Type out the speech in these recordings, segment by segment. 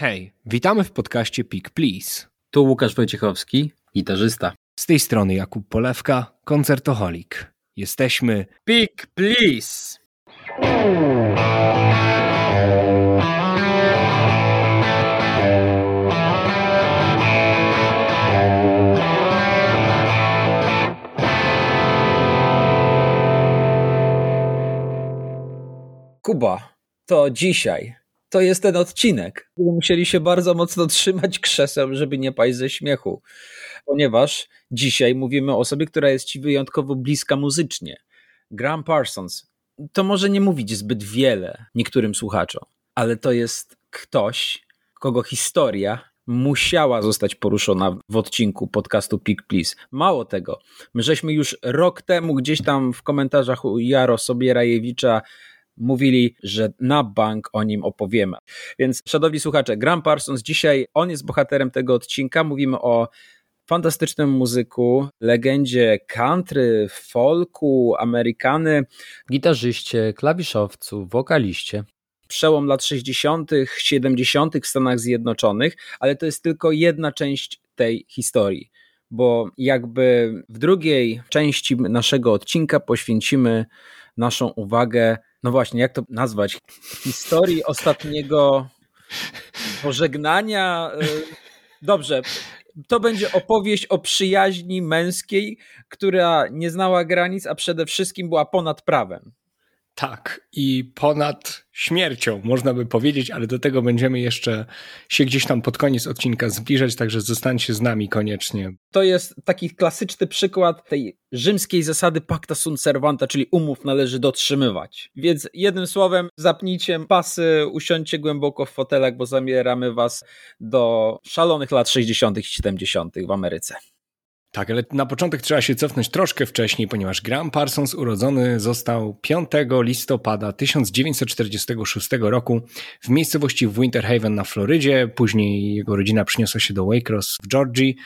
Hej, witamy w podcaście Pick Please. Tu Łukasz Wojciechowski, gitarzysta. Z tej strony Jakub Polewka, koncertoholik. Jesteśmy Pick Please! Kuba, to dzisiaj to jest ten odcinek. Musieli się bardzo mocno trzymać krzeseł, żeby nie paść ze śmiechu, ponieważ dzisiaj mówimy o osobie, która jest ci wyjątkowo bliska muzycznie. Graham Parsons. To może nie mówić zbyt wiele niektórym słuchaczom, ale to jest ktoś, kogo historia musiała zostać poruszona w odcinku podcastu Pick Please. Mało tego, my żeśmy już rok temu gdzieś tam w komentarzach u Jaro Sobierajewicza mówili, że na bank o nim opowiemy. Więc szanowni słuchacze, Graham Parsons dzisiaj, on jest bohaterem tego odcinka. Mówimy o fantastycznym muzyku, legendzie country, folku, amerykany, gitarzyście, klawiszowcu, wokaliście. Przełom lat 60., 70. w Stanach Zjednoczonych, ale to jest tylko jedna część tej historii, bo jakby w drugiej części naszego odcinka poświęcimy naszą uwagę no właśnie, jak to nazwać? Historii ostatniego pożegnania. Y, dobrze, to będzie opowieść o przyjaźni męskiej, która nie znała granic, a przede wszystkim była ponad prawem. Tak, i ponad śmiercią, można by powiedzieć, ale do tego będziemy jeszcze się gdzieś tam pod koniec odcinka zbliżać, także zostańcie z nami koniecznie. To jest taki klasyczny przykład tej rzymskiej zasady pacta sunt servanta, czyli umów należy dotrzymywać. Więc jednym słowem, zapnijcie pasy, usiądźcie głęboko w fotelach, bo zamieramy was do szalonych lat 60. i 70. w Ameryce. Tak, ale na początek trzeba się cofnąć troszkę wcześniej, ponieważ Graham Parsons urodzony został 5 listopada 1946 roku w miejscowości w Winter Haven na Florydzie. Później jego rodzina przyniosła się do Waycross w Georgii.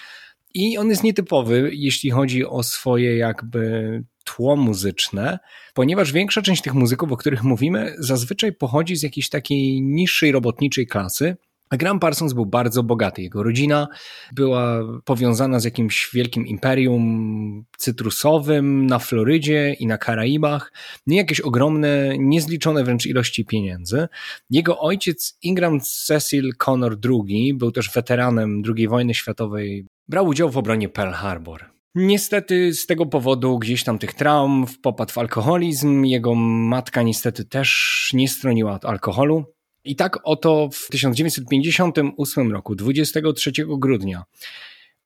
I on jest nietypowy, jeśli chodzi o swoje jakby tło muzyczne, ponieważ większa część tych muzyków, o których mówimy, zazwyczaj pochodzi z jakiejś takiej niższej robotniczej klasy, Graham Parsons był bardzo bogaty. Jego rodzina była powiązana z jakimś wielkim imperium cytrusowym na Florydzie i na Karaibach. Nie jakieś ogromne, niezliczone wręcz ilości pieniędzy. Jego ojciec Ingram Cecil Connor II był też weteranem II wojny światowej. Brał udział w obronie Pearl Harbor. Niestety z tego powodu gdzieś tam tych traum popadł w alkoholizm. Jego matka niestety też nie stroniła od alkoholu. I tak oto w 1958 roku, 23 grudnia,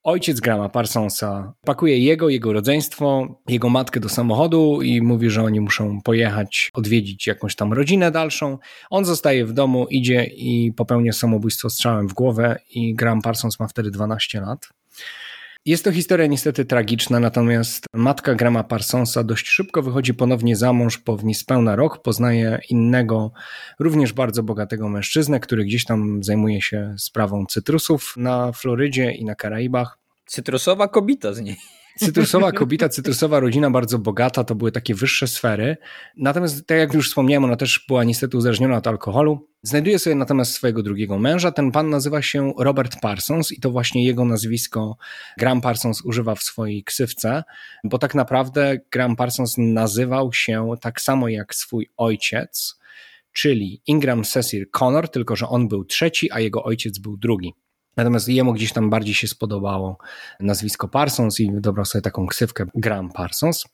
ojciec Grama Parsonsa pakuje jego, jego rodzeństwo, jego matkę do samochodu i mówi, że oni muszą pojechać, odwiedzić jakąś tam rodzinę dalszą. On zostaje w domu, idzie i popełnia samobójstwo strzałem w głowę i Graham Parsons ma wtedy 12 lat. Jest to historia niestety tragiczna, natomiast matka Grama Parsonsa dość szybko wychodzi ponownie za mąż po niespełna rok, poznaje innego, również bardzo bogatego mężczyznę, który gdzieś tam zajmuje się sprawą cytrusów na Florydzie i na Karaibach. Cytrusowa kobita z niej. Cytrusowa kobieta, cytrusowa rodzina bardzo bogata, to były takie wyższe sfery. Natomiast, tak jak już wspomniałem, ona też była niestety uzależniona od alkoholu. Znajduje sobie natomiast swojego drugiego męża. Ten pan nazywa się Robert Parsons i to właśnie jego nazwisko Graham Parsons używa w swojej ksywce, bo tak naprawdę Graham Parsons nazywał się tak samo jak swój ojciec, czyli Ingram Cecil Connor, tylko że on był trzeci, a jego ojciec był drugi. Natomiast jemu gdzieś tam bardziej się spodobało nazwisko Parsons i dobrał sobie taką ksywkę Graham Parsons.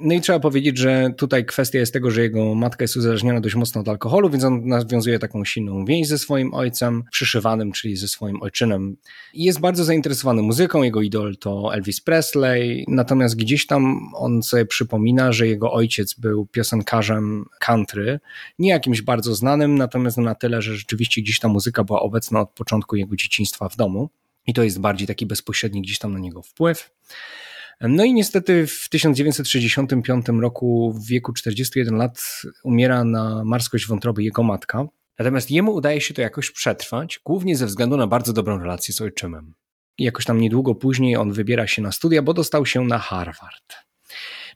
No i trzeba powiedzieć, że tutaj kwestia jest tego, że jego matka jest uzależniona dość mocno od alkoholu, więc on nawiązuje taką silną więź ze swoim ojcem, przyszywanym, czyli ze swoim ojczynem. I jest bardzo zainteresowany muzyką, jego idol to Elvis Presley, natomiast gdzieś tam on sobie przypomina, że jego ojciec był piosenkarzem country, nie jakimś bardzo znanym, natomiast na tyle, że rzeczywiście gdzieś ta muzyka była obecna od początku jego dzieciństwa w domu. I to jest bardziej taki bezpośredni gdzieś tam na niego wpływ. No i niestety w 1965 roku w wieku 41 lat umiera na marskość wątroby jego matka. Natomiast jemu udaje się to jakoś przetrwać, głównie ze względu na bardzo dobrą relację z ojczymem. I jakoś tam niedługo później on wybiera się na studia, bo dostał się na Harvard.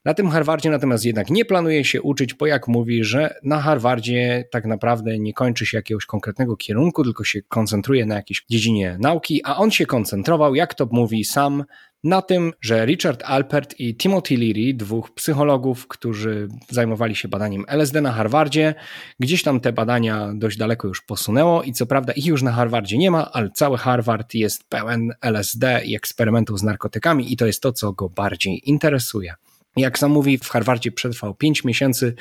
Na tym Harvardzie natomiast jednak nie planuje się uczyć, bo jak mówi, że na Harvardzie tak naprawdę nie kończy się jakiegoś konkretnego kierunku, tylko się koncentruje na jakiejś dziedzinie nauki, a on się koncentrował, jak to mówi sam, na tym, że Richard Alpert i Timothy Leary, dwóch psychologów, którzy zajmowali się badaniem LSD na Harvardzie, gdzieś tam te badania dość daleko już posunęło i co prawda ich już na Harvardzie nie ma, ale cały Harvard jest pełen LSD i eksperymentów z narkotykami i to jest to, co go bardziej interesuje. Jak sam mówi, w Harvardzie przetrwał 5 miesięcy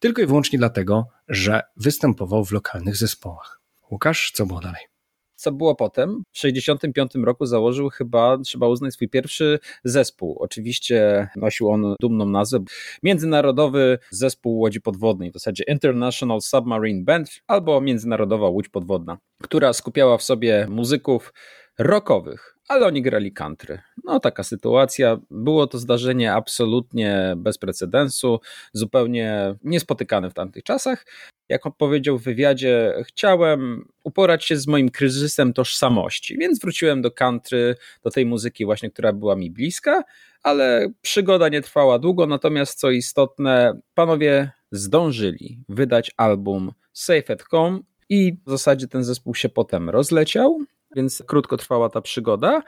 tylko i wyłącznie dlatego, że występował w lokalnych zespołach. Łukasz, co było dalej? Co było potem? W 1965 roku założył chyba, trzeba uznać, swój pierwszy zespół. Oczywiście nosił on dumną nazwę Międzynarodowy Zespół Łodzi Podwodnej, w zasadzie International Submarine Band albo Międzynarodowa Łódź Podwodna, która skupiała w sobie muzyków rockowych, ale oni grali country. No taka sytuacja. Było to zdarzenie absolutnie bez precedensu, zupełnie niespotykane w tamtych czasach. Jak on powiedział w wywiadzie, chciałem uporać się z moim kryzysem tożsamości, więc wróciłem do country, do tej muzyki właśnie, która była mi bliska, ale przygoda nie trwała długo, natomiast co istotne, panowie zdążyli wydać album Safe at Home i w zasadzie ten zespół się potem rozleciał więc krótko trwała ta przygoda.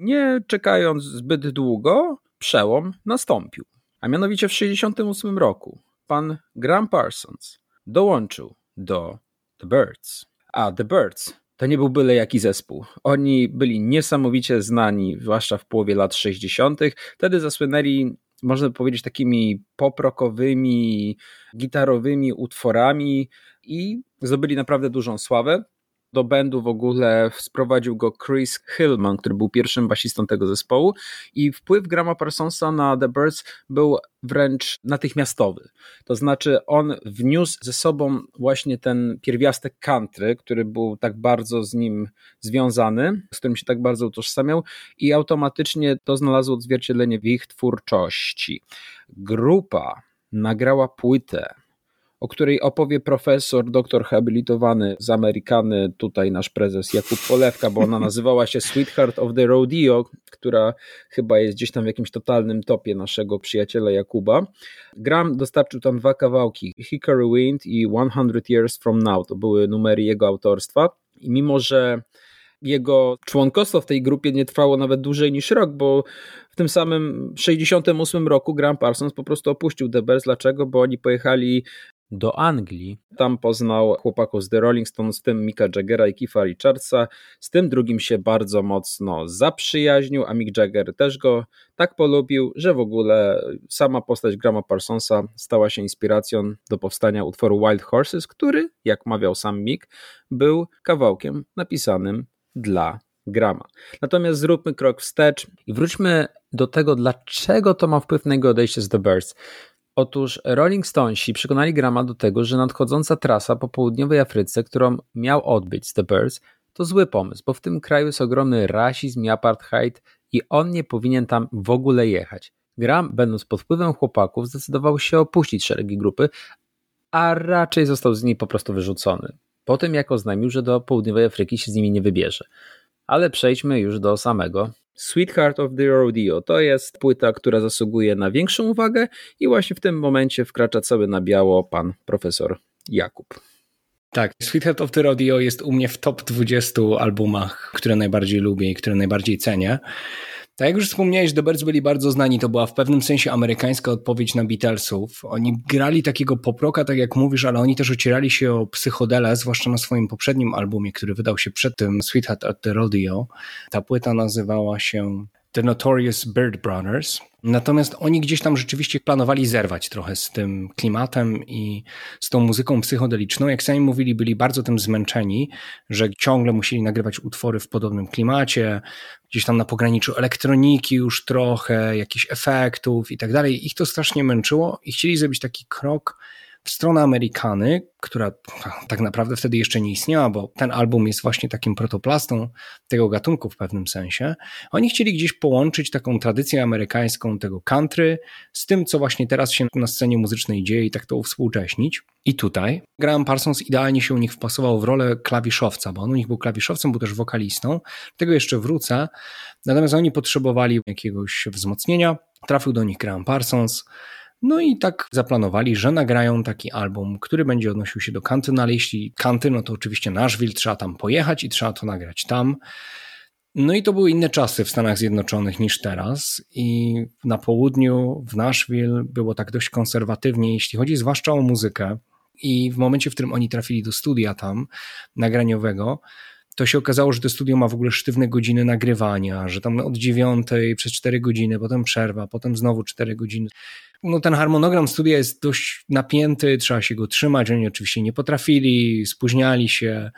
Nie czekając zbyt długo, przełom nastąpił. A mianowicie w 1968 roku pan Graham Parsons dołączył do The Birds. A The Birds to nie był byle jaki zespół. Oni byli niesamowicie znani, zwłaszcza w połowie lat 60. Wtedy zasłynęli, można powiedzieć, takimi poprokowymi, gitarowymi utworami i zdobyli naprawdę dużą sławę do bandu w ogóle sprowadził go Chris Hillman, który był pierwszym basistą tego zespołu i wpływ Grama Parsonsa na The Birds był wręcz natychmiastowy. To znaczy on wniósł ze sobą właśnie ten pierwiastek country, który był tak bardzo z nim związany, z którym się tak bardzo utożsamiał i automatycznie to znalazło odzwierciedlenie w ich twórczości. Grupa nagrała płytę o której opowie profesor, doktor habilitowany z Amerykany, tutaj nasz prezes Jakub Polewka, bo ona nazywała się Sweetheart of the Rodeo, która chyba jest gdzieś tam w jakimś totalnym topie naszego przyjaciela Jakuba. Graham dostarczył tam dwa kawałki, Hickory Wind i 100 Years From Now, to były numery jego autorstwa i mimo, że jego członkostwo w tej grupie nie trwało nawet dłużej niż rok, bo w tym samym 68 roku Graham Parsons po prostu opuścił The Bears. Dlaczego? Bo oni pojechali do Anglii. Tam poznał chłopaków z The Rolling Stones, w tym Micka Jaggera i Keitha Richardsa. Z tym drugim się bardzo mocno zaprzyjaźnił, a Mick Jagger też go tak polubił, że w ogóle sama postać Grama Parsonsa stała się inspiracją do powstania utworu Wild Horses, który, jak mawiał sam Mick, był kawałkiem napisanym dla Grama. Natomiast zróbmy krok wstecz i wróćmy do tego, dlaczego to ma wpływ na jego odejście z The Birds. Otóż Rolling Stonesi przekonali Grama do tego, że nadchodząca trasa po południowej Afryce, którą miał odbyć The Birds, to zły pomysł, bo w tym kraju jest ogromny rasizm i apartheid i on nie powinien tam w ogóle jechać. Graham, będąc pod wpływem chłopaków, zdecydował się opuścić szeregi grupy, a raczej został z niej po prostu wyrzucony. Po tym jak oznajmił, że do południowej Afryki się z nimi nie wybierze. Ale przejdźmy już do samego Sweetheart of the Rodeo to jest płyta, która zasługuje na większą uwagę i właśnie w tym momencie wkracza cały na biało pan profesor Jakub. Tak, Sweetheart of the Rodeo jest u mnie w top 20 albumach, które najbardziej lubię i które najbardziej cenię. Tak jak już wspomniałeś, The Birds byli bardzo znani, to była w pewnym sensie amerykańska odpowiedź na Beatlesów. Oni grali takiego poproka, tak jak mówisz, ale oni też ocierali się o psychodele, zwłaszcza na swoim poprzednim albumie, który wydał się przed tym Sweetheart at the Rodeo. Ta płyta nazywała się The Notorious Bird Brothers. Natomiast oni gdzieś tam rzeczywiście planowali zerwać trochę z tym klimatem i z tą muzyką psychodeliczną. Jak sami mówili, byli bardzo tym zmęczeni, że ciągle musieli nagrywać utwory w podobnym klimacie, gdzieś tam na pograniczu elektroniki już trochę, jakichś efektów i tak dalej. Ich to strasznie męczyło i chcieli zrobić taki krok w stronę Amerykany, która tak naprawdę wtedy jeszcze nie istniała, bo ten album jest właśnie takim protoplastą tego gatunku w pewnym sensie. Oni chcieli gdzieś połączyć taką tradycję amerykańską tego country z tym, co właśnie teraz się na scenie muzycznej dzieje i tak to uwspółcześnić. I tutaj Graham Parsons idealnie się u nich wpasował w rolę klawiszowca, bo on u nich był klawiszowcem, był też wokalistą. Do tego jeszcze wrócę. Natomiast oni potrzebowali jakiegoś wzmocnienia trafił do nich Graham Parsons, no i tak zaplanowali, że nagrają taki album, który będzie odnosił się do Kanty, no ale jeśli Kanty, no to oczywiście Nashville, trzeba tam pojechać i trzeba to nagrać tam. No i to były inne czasy w Stanach Zjednoczonych niż teraz i na południu w Nashville było tak dość konserwatywnie, jeśli chodzi zwłaszcza o muzykę. I w momencie, w którym oni trafili do studia tam nagraniowego, to się okazało, że to studio ma w ogóle sztywne godziny nagrywania, że tam od dziewiątej przez cztery godziny, potem przerwa, potem znowu cztery godziny no ten harmonogram studia jest dość napięty, trzeba się go trzymać. Oni oczywiście nie potrafili, spóźniali się,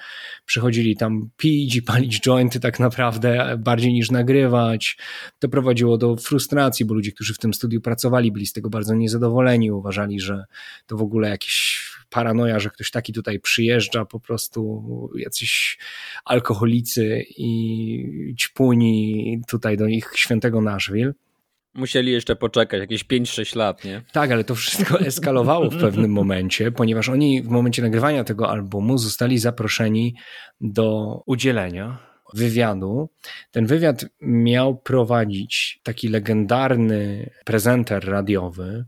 przychodzili tam pić i palić jointy tak naprawdę bardziej niż nagrywać. To prowadziło do frustracji, bo ludzie, którzy w tym studiu pracowali, byli z tego bardzo niezadowoleni, uważali, że to w ogóle jakieś paranoja, że ktoś taki tutaj przyjeżdża, po prostu jacyś alkoholicy i ćpuni tutaj do ich świętego Nashville. Musieli jeszcze poczekać jakieś 5-6 lat, nie? Tak, ale to wszystko eskalowało w pewnym momencie, ponieważ oni w momencie nagrywania tego albumu zostali zaproszeni do udzielenia wywiadu. Ten wywiad miał prowadzić taki legendarny prezenter radiowy,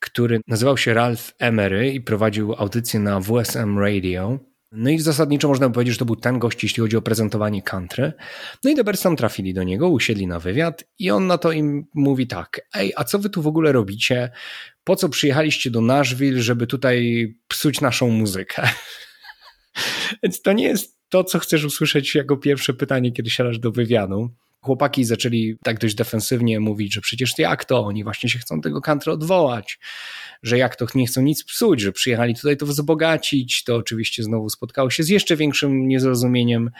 który nazywał się Ralph Emery i prowadził audycję na WSM Radio. No i zasadniczo można by powiedzieć, że to był ten gość, jeśli chodzi o prezentowanie country. No i The tam trafili do niego, usiedli na wywiad i on na to im mówi tak, ej, a co wy tu w ogóle robicie? Po co przyjechaliście do Nashville, żeby tutaj psuć naszą muzykę? Więc to nie jest to, co chcesz usłyszeć jako pierwsze pytanie, kiedy siadasz do wywiadu chłopaki zaczęli tak dość defensywnie mówić, że przecież jak to, oni właśnie się chcą tego country odwołać, że jak to nie chcą nic psuć, że przyjechali tutaj to wzbogacić, to oczywiście znowu spotkało się z jeszcze większym niezrozumieniem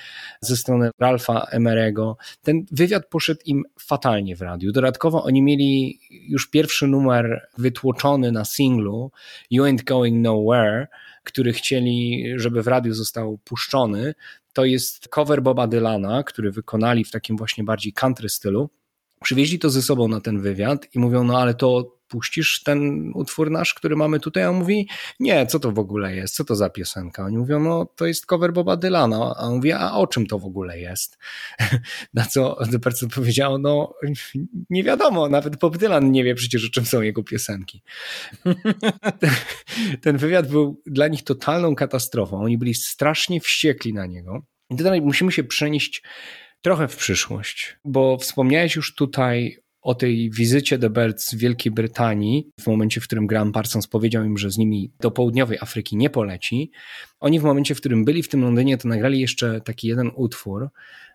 ze strony Ralfa Emerego. Ten wywiad poszedł im fatalnie w radiu. Dodatkowo oni mieli już pierwszy numer wytłoczony na singlu You Ain't Going Nowhere, który chcieli, żeby w radiu został puszczony, to jest cover Boba Dylana, który wykonali w takim właśnie bardziej country stylu. Przywieźli to ze sobą na ten wywiad i mówią, no ale to puścisz ten utwór nasz, który mamy tutaj? A on mówi, nie, co to w ogóle jest? Co to za piosenka? Oni mówią, no to jest cover Boba Dylana. A on mówi, a o czym to w ogóle jest? Na co The Person powiedział, no nie wiadomo, nawet Bob Dylan nie wie przecież o czym są jego piosenki. ten wywiad był dla nich totalną katastrofą. Oni byli strasznie wściekli na niego. I tutaj musimy się przenieść trochę w przyszłość, bo wspomniałeś już tutaj o tej wizycie The Birds w Wielkiej Brytanii, w momencie, w którym Graham Parsons powiedział im, że z nimi do południowej Afryki nie poleci. Oni w momencie, w którym byli w tym Londynie, to nagrali jeszcze taki jeden utwór.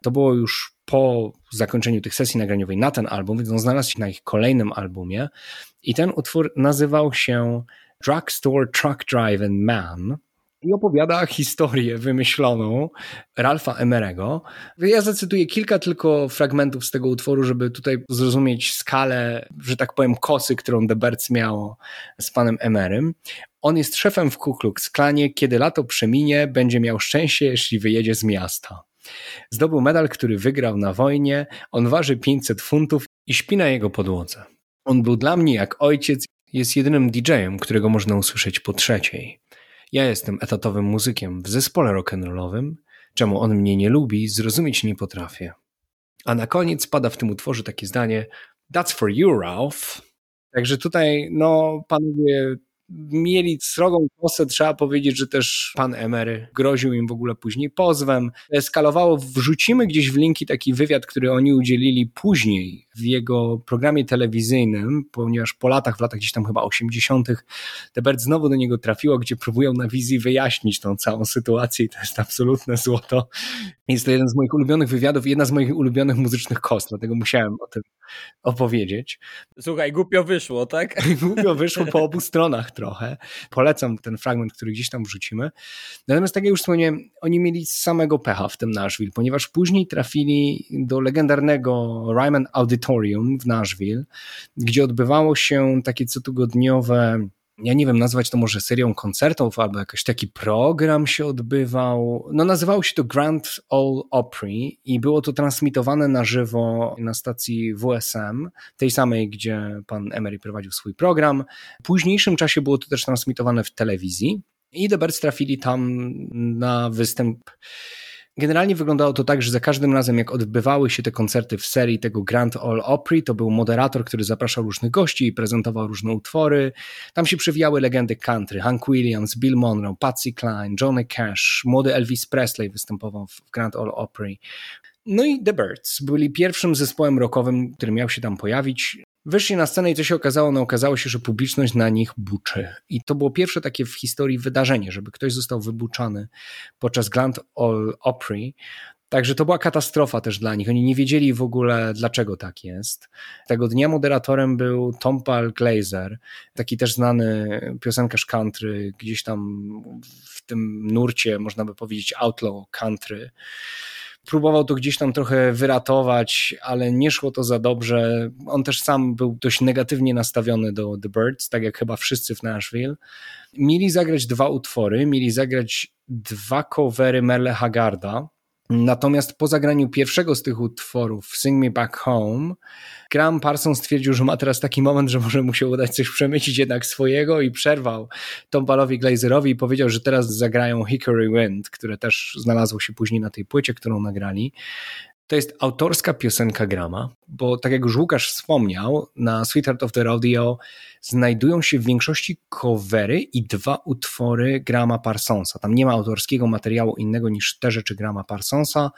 To było już po zakończeniu tych sesji nagraniowej na ten album, więc on znalazł się na ich kolejnym albumie. I ten utwór nazywał się Drugstore Truck Driving Man i opowiada historię wymyśloną Ralfa Emerego. Ja zacytuję kilka tylko fragmentów z tego utworu, żeby tutaj zrozumieć skalę, że tak powiem, kosy, którą The Birds miało z panem Emerem. On jest szefem w Ku Klux Klanie. Kiedy lato przeminie, będzie miał szczęście, jeśli wyjedzie z miasta. Zdobył medal, który wygrał na wojnie. On waży 500 funtów i śpi na jego podłodze. On był dla mnie jak ojciec, jest jedynym DJ-em, którego można usłyszeć po trzeciej. Ja jestem etatowym muzykiem w zespole rock'n'rollowym, czemu on mnie nie lubi, zrozumieć nie potrafię. A na koniec pada w tym utworze takie zdanie That's for you, Ralph. Także tutaj, no, panowie mieli srogą kosę, trzeba powiedzieć, że też pan Emery groził im w ogóle później pozwem. Eskalowało, wrzucimy gdzieś w linki taki wywiad, który oni udzielili później w jego programie telewizyjnym, ponieważ po latach, w latach gdzieś tam chyba 80., Tebert znowu do niego trafiło, gdzie próbują na wizji wyjaśnić tą całą sytuację i to jest absolutne złoto. Jest to jeden z moich ulubionych wywiadów, jedna z moich ulubionych muzycznych kost, dlatego musiałem o tym opowiedzieć. Słuchaj, głupio wyszło, tak? głupio wyszło po obu stronach trochę. Polecam ten fragment, który gdzieś tam wrzucimy. Natomiast tak jak już wspomniałem, oni mieli samego pecha w tym Nashville, ponieważ później trafili do legendarnego Ryman Auditorium w Nashville, gdzie odbywało się takie cotygodniowe ja nie wiem, nazwać to może serią koncertów, albo jakiś taki program się odbywał. No, nazywało się to Grand Ole Opry i było to transmitowane na żywo na stacji WSM, tej samej, gdzie pan Emery prowadził swój program. W późniejszym czasie było to też transmitowane w telewizji i The Birds trafili tam na występ Generalnie wyglądało to tak, że za każdym razem, jak odbywały się te koncerty w serii tego Grand Ole Opry, to był moderator, który zapraszał różnych gości i prezentował różne utwory. Tam się przewijały legendy country. Hank Williams, Bill Monroe, Patsy Cline, Johnny Cash, młody Elvis Presley występował w Grand Ole Opry. No i The Birds byli pierwszym zespołem rockowym, który miał się tam pojawić. Wyszli na scenę i co się okazało? No okazało się, że publiczność na nich buczy. I to było pierwsze takie w historii wydarzenie, żeby ktoś został wybuczany podczas Grand Ole Opry. Także to była katastrofa też dla nich. Oni nie wiedzieli w ogóle, dlaczego tak jest. Tego dnia moderatorem był Tom Paul Glazer, taki też znany piosenkarz country, gdzieś tam w tym nurcie, można by powiedzieć, outlaw country próbował to gdzieś tam trochę wyratować, ale nie szło to za dobrze. On też sam był dość negatywnie nastawiony do The Birds, tak jak chyba wszyscy w Nashville. Mieli zagrać dwa utwory, mieli zagrać dwa covery Merle Hagarda, Natomiast po zagraniu pierwszego z tych utworów, Sing Me Back Home, Graham Parsons stwierdził, że ma teraz taki moment, że może mu się udać coś przemycić jednak swojego i przerwał Tom Palowi Glazerowi i powiedział, że teraz zagrają Hickory Wind, które też znalazło się później na tej płycie, którą nagrali. To jest autorska piosenka Grama, bo tak jak już Łukasz wspomniał, na Sweetheart of the Rodeo znajdują się w większości covery i dwa utwory Grama Parsonsa. Tam nie ma autorskiego materiału innego niż te rzeczy Grama Parsonsa.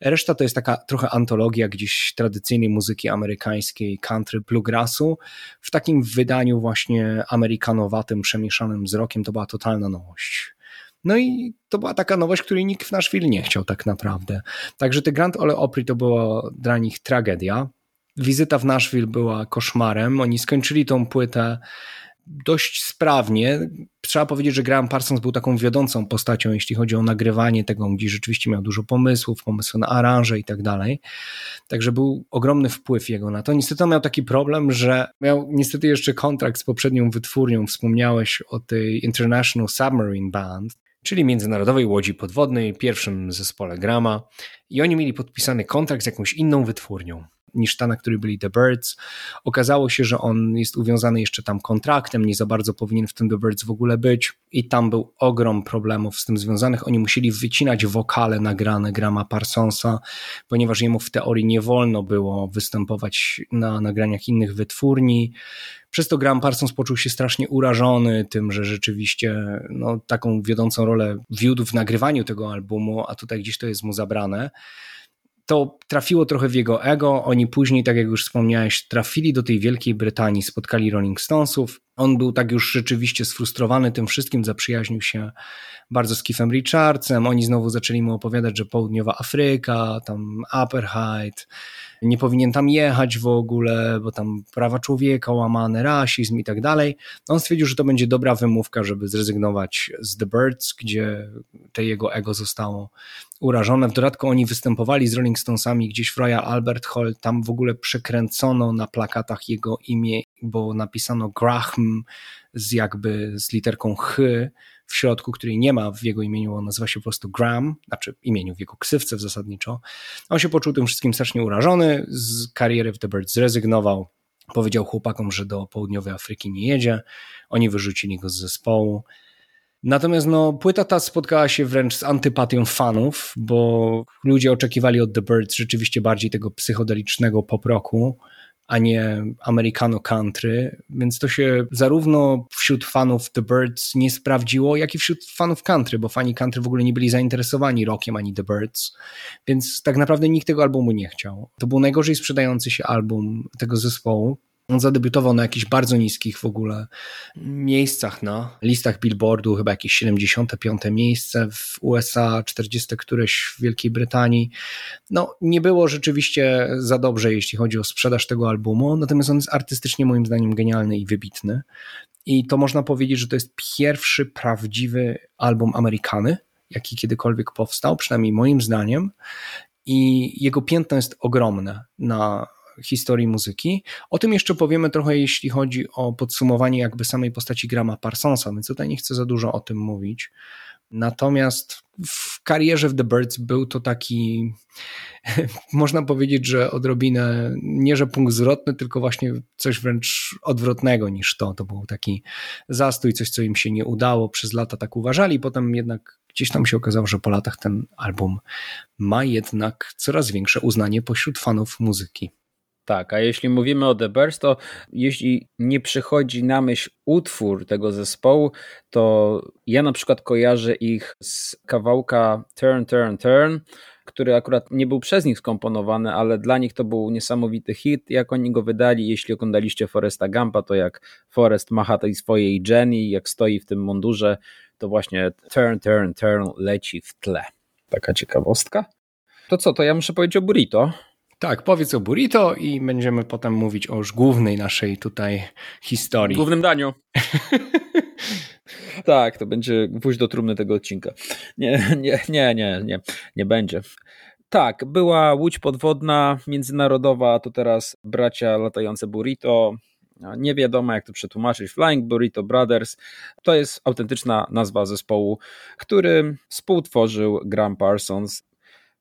Reszta to jest taka trochę antologia gdzieś tradycyjnej muzyki amerykańskiej, country, bluegrassu. W takim wydaniu właśnie amerykanowatym, przemieszanym z rokiem to była totalna nowość. No i to była taka nowość, której nikt w Nashville nie chciał tak naprawdę. Także te Grand Ole Opry to była dla nich tragedia. Wizyta w Nashville była koszmarem. Oni skończyli tą płytę dość sprawnie. Trzeba powiedzieć, że Graham Parsons był taką wiodącą postacią, jeśli chodzi o nagrywanie tego, gdzie rzeczywiście miał dużo pomysłów, pomysły na aranże i tak dalej. Także był ogromny wpływ jego na to. Niestety on miał taki problem, że miał niestety jeszcze kontrakt z poprzednią wytwórnią. Wspomniałeś o tej International Submarine Band, czyli Międzynarodowej Łodzi Podwodnej, pierwszym zespole Grama. I oni mieli podpisany kontrakt z jakąś inną wytwórnią niż ta, na której byli The Birds. Okazało się, że on jest uwiązany jeszcze tam kontraktem, nie za bardzo powinien w tym The Birds w ogóle być i tam był ogrom problemów z tym związanych. Oni musieli wycinać wokale nagrane Grama Parsonsa, ponieważ jemu w teorii nie wolno było występować na nagraniach innych wytwórni. Przez to Graham Parsons poczuł się strasznie urażony tym, że rzeczywiście no, taką wiodącą rolę wiódł w nagrywaniu tego albumu, a tutaj gdzieś to jest mu zabrane to trafiło trochę w jego ego. Oni później, tak jak już wspomniałeś, trafili do tej Wielkiej Brytanii, spotkali Rolling Stonesów. On był tak już rzeczywiście sfrustrowany tym wszystkim, zaprzyjaźnił się bardzo z Keithem Richardsem. Oni znowu zaczęli mu opowiadać, że południowa Afryka, tam apartheid, nie powinien tam jechać w ogóle, bo tam prawa człowieka łamane, rasizm i tak dalej. On stwierdził, że to będzie dobra wymówka, żeby zrezygnować z The Birds, gdzie te jego ego zostało urażone. W dodatku oni występowali z Rolling Stonesami gdzieś w Royal Albert Hall, tam w ogóle przekręcono na plakatach jego imię, bo napisano Graham z jakby z literką H w środku, której nie ma w jego imieniu, on nazywa się po prostu Graham, znaczy imieniu, w jego ksywce zasadniczo. On się poczuł tym wszystkim strasznie urażony, z kariery w The Birds zrezygnował, powiedział chłopakom, że do południowej Afryki nie jedzie, oni wyrzucili go z zespołu. Natomiast no, płyta ta spotkała się wręcz z antypatią fanów, bo ludzie oczekiwali od The Birds rzeczywiście bardziej tego psychodelicznego pop-rocku, a nie Americano Country, więc to się zarówno wśród fanów The Birds nie sprawdziło, jak i wśród fanów country, bo fani country w ogóle nie byli zainteresowani rockiem ani The Birds, więc tak naprawdę nikt tego albumu nie chciał. To był najgorzej sprzedający się album tego zespołu. On zadebiutował na jakichś bardzo niskich w ogóle miejscach na listach Billboardu, chyba jakieś 75 miejsce w USA, 40 któreś w Wielkiej Brytanii. No, nie było rzeczywiście za dobrze, jeśli chodzi o sprzedaż tego albumu, natomiast on jest artystycznie moim zdaniem genialny i wybitny. I to można powiedzieć, że to jest pierwszy prawdziwy album Amerykany, jaki kiedykolwiek powstał, przynajmniej moim zdaniem. I jego piętno jest ogromne na historii muzyki. O tym jeszcze powiemy trochę, jeśli chodzi o podsumowanie jakby samej postaci Grama Parsonsa, więc tutaj nie chcę za dużo o tym mówić. Natomiast w karierze w The Birds był to taki, można powiedzieć, że odrobinę, nie że punkt zwrotny, tylko właśnie coś wręcz odwrotnego niż to. To był taki zastój, coś, co im się nie udało. Przez lata tak uważali, potem jednak gdzieś tam się okazało, że po latach ten album ma jednak coraz większe uznanie pośród fanów muzyki. Tak, a jeśli mówimy o The Birds, to jeśli nie przychodzi na myśl utwór tego zespołu, to ja na przykład kojarzę ich z kawałka Turn, Turn, Turn, który akurat nie był przez nich skomponowany, ale dla nich to był niesamowity hit. Jak oni go wydali, jeśli oglądaliście Foresta Gampa, to jak Forest macha tej swojej Jenny, jak stoi w tym mundurze, to właśnie Turn, Turn, Turn leci w tle. Taka ciekawostka. To co, to ja muszę powiedzieć o Burrito. Tak, powiedz o burrito i będziemy potem mówić o już głównej naszej tutaj historii. Głównym daniu. tak, to będzie gwóźdź do trumny tego odcinka. Nie, nie, nie, nie, nie, nie będzie. Tak, była łódź podwodna międzynarodowa, to teraz bracia latające burrito. Nie wiadomo, jak to przetłumaczyć. Flying Burrito Brothers to jest autentyczna nazwa zespołu, który współtworzył Graham Parsons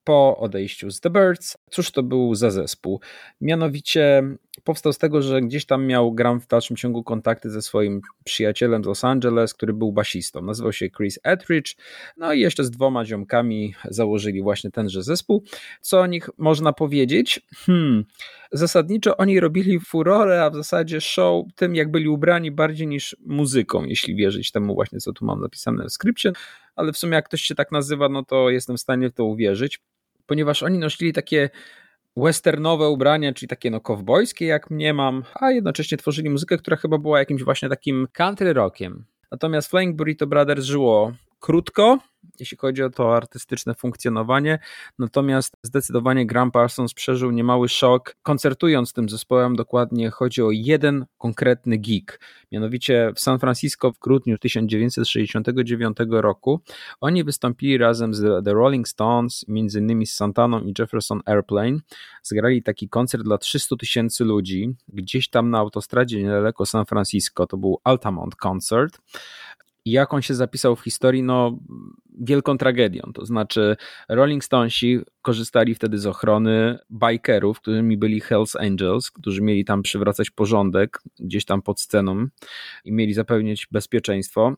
po odejściu z The Birds. Cóż to był za zespół? Mianowicie powstał z tego, że gdzieś tam miał Graham w dalszym ciągu kontakty ze swoim przyjacielem z Los Angeles, który był basistą. Nazywał się Chris Etheridge. No i jeszcze z dwoma ziomkami założyli właśnie tenże zespół. Co o nich można powiedzieć? Hmm. Zasadniczo oni robili furorę, a w zasadzie show tym, jak byli ubrani bardziej niż muzyką, jeśli wierzyć temu właśnie, co tu mam napisane w skrypcie. Ale w sumie jak ktoś się tak nazywa, no to jestem w stanie w to uwierzyć ponieważ oni nosili takie westernowe ubrania, czyli takie no kowbojskie jak mnie mam, a jednocześnie tworzyli muzykę, która chyba była jakimś właśnie takim country rockiem. Natomiast Flying Burrito Brothers żyło krótko, jeśli chodzi o to artystyczne funkcjonowanie. Natomiast zdecydowanie Graham Parsons przeżył niemały szok koncertując tym zespołem. Dokładnie chodzi o jeden konkretny gig. Mianowicie w San Francisco w grudniu 1969 roku oni wystąpili razem z The Rolling Stones, między innymi z Santaną i Jefferson Airplane. Zgrali taki koncert dla 300 tysięcy ludzi gdzieś tam na autostradzie niedaleko San Francisco. To był Altamont Concert. I jak on się zapisał w historii, no wielką tragedią. To znaczy Rolling Stonesi korzystali wtedy z ochrony bikerów, którymi byli Hells Angels, którzy mieli tam przywracać porządek gdzieś tam pod sceną i mieli zapewnić bezpieczeństwo.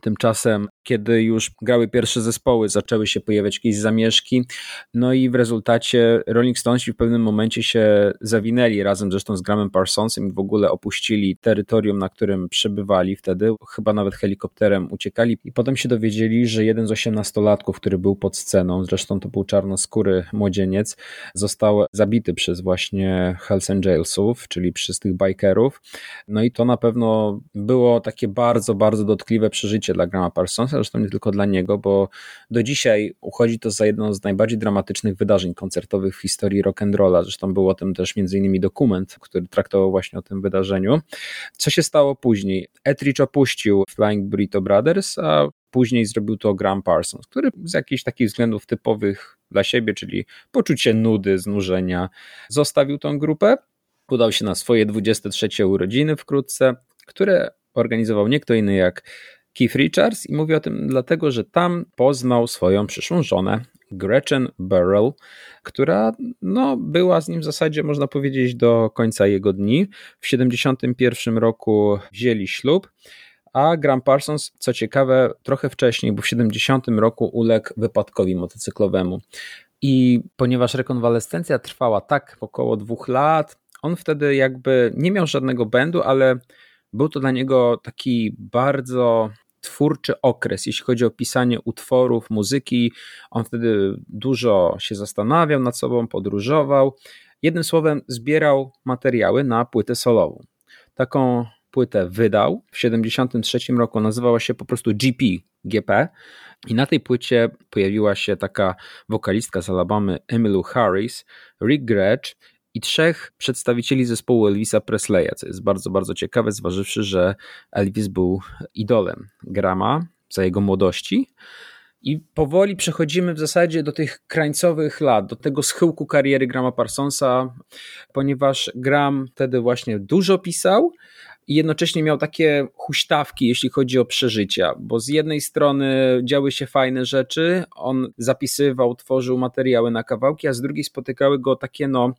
Tymczasem, kiedy już grały pierwsze zespoły, zaczęły się pojawiać jakieś zamieszki, no i w rezultacie Rolling Stonesi w pewnym momencie się zawinęli razem zresztą z Gramem Parsonsem i w ogóle opuścili terytorium, na którym przebywali wtedy, chyba nawet helikopterem uciekali. I potem się dowiedzieli, że jeden z osiemnastolatków, który był pod sceną, zresztą to był czarnoskóry młodzieniec, został zabity przez właśnie Hells Angelsów, czyli przez tych bikerów. No i to na pewno było takie bardzo, bardzo dotkliwe przeżycie dla Grama Parsonsa, zresztą nie tylko dla niego, bo do dzisiaj uchodzi to za jedno z najbardziej dramatycznych wydarzeń koncertowych w historii rock'n'rolla. Zresztą był o tym też między innymi dokument, który traktował właśnie o tym wydarzeniu. Co się stało później? Etheridge opuścił Flying Burrito Brothers, a później zrobił to Graham Parsons, który z jakichś takich względów typowych dla siebie, czyli poczucie nudy, znużenia, zostawił tą grupę. Udał się na swoje 23 urodziny wkrótce, które organizował nie kto inny jak Keith Richards i mówi o tym dlatego, że tam poznał swoją przyszłą żonę, Gretchen Burrell, która no, była z nim w zasadzie, można powiedzieć, do końca jego dni. W 1971 roku wzięli ślub, a Graham Parsons, co ciekawe, trochę wcześniej, bo w 70 roku uległ wypadkowi motocyklowemu. I ponieważ rekonwalescencja trwała tak około dwóch lat, on wtedy jakby nie miał żadnego będu, ale był to dla niego taki bardzo twórczy okres, jeśli chodzi o pisanie utworów, muzyki. On wtedy dużo się zastanawiał nad sobą, podróżował. Jednym słowem, zbierał materiały na płytę solową. Taką płytę wydał w 1973 roku, nazywała się po prostu GP, GP. I na tej płycie pojawiła się taka wokalistka z Alabamy, Emmylou Harris, Rick Gretsch i trzech przedstawicieli zespołu Elvisa Presleya, co jest bardzo, bardzo ciekawe, zważywszy, że Elvis był idolem Grama za jego młodości. I powoli przechodzimy w zasadzie do tych krańcowych lat, do tego schyłku kariery Grama Parsonsa, ponieważ Gram wtedy właśnie dużo pisał i jednocześnie miał takie huśtawki, jeśli chodzi o przeżycia, bo z jednej strony działy się fajne rzeczy, on zapisywał, tworzył materiały na kawałki, a z drugiej spotykały go takie no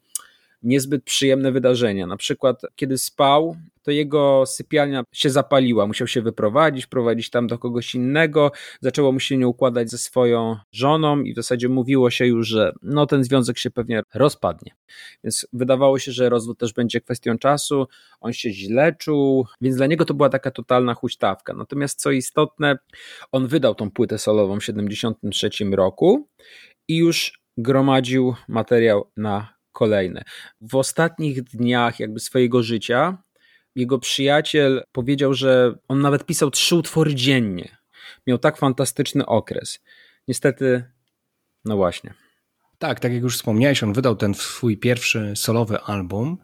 niezbyt przyjemne wydarzenia. Na przykład, kiedy spał, to jego sypialnia się zapaliła, musiał się wyprowadzić, prowadzić tam do kogoś innego, zaczęło mu się nie układać ze swoją żoną i w zasadzie mówiło się już, że no ten związek się pewnie rozpadnie. Więc wydawało się, że rozwód też będzie kwestią czasu, on się źle czuł, więc dla niego to była taka totalna huśtawka. Natomiast co istotne, on wydał tą płytę solową w 1973 roku i już gromadził materiał na kolejne. W ostatnich dniach jakby swojego życia jego przyjaciel powiedział, że on nawet pisał trzy utwory dziennie. Miał tak fantastyczny okres. Niestety, no właśnie. Tak, tak jak już wspomniałeś, on wydał ten swój pierwszy solowy album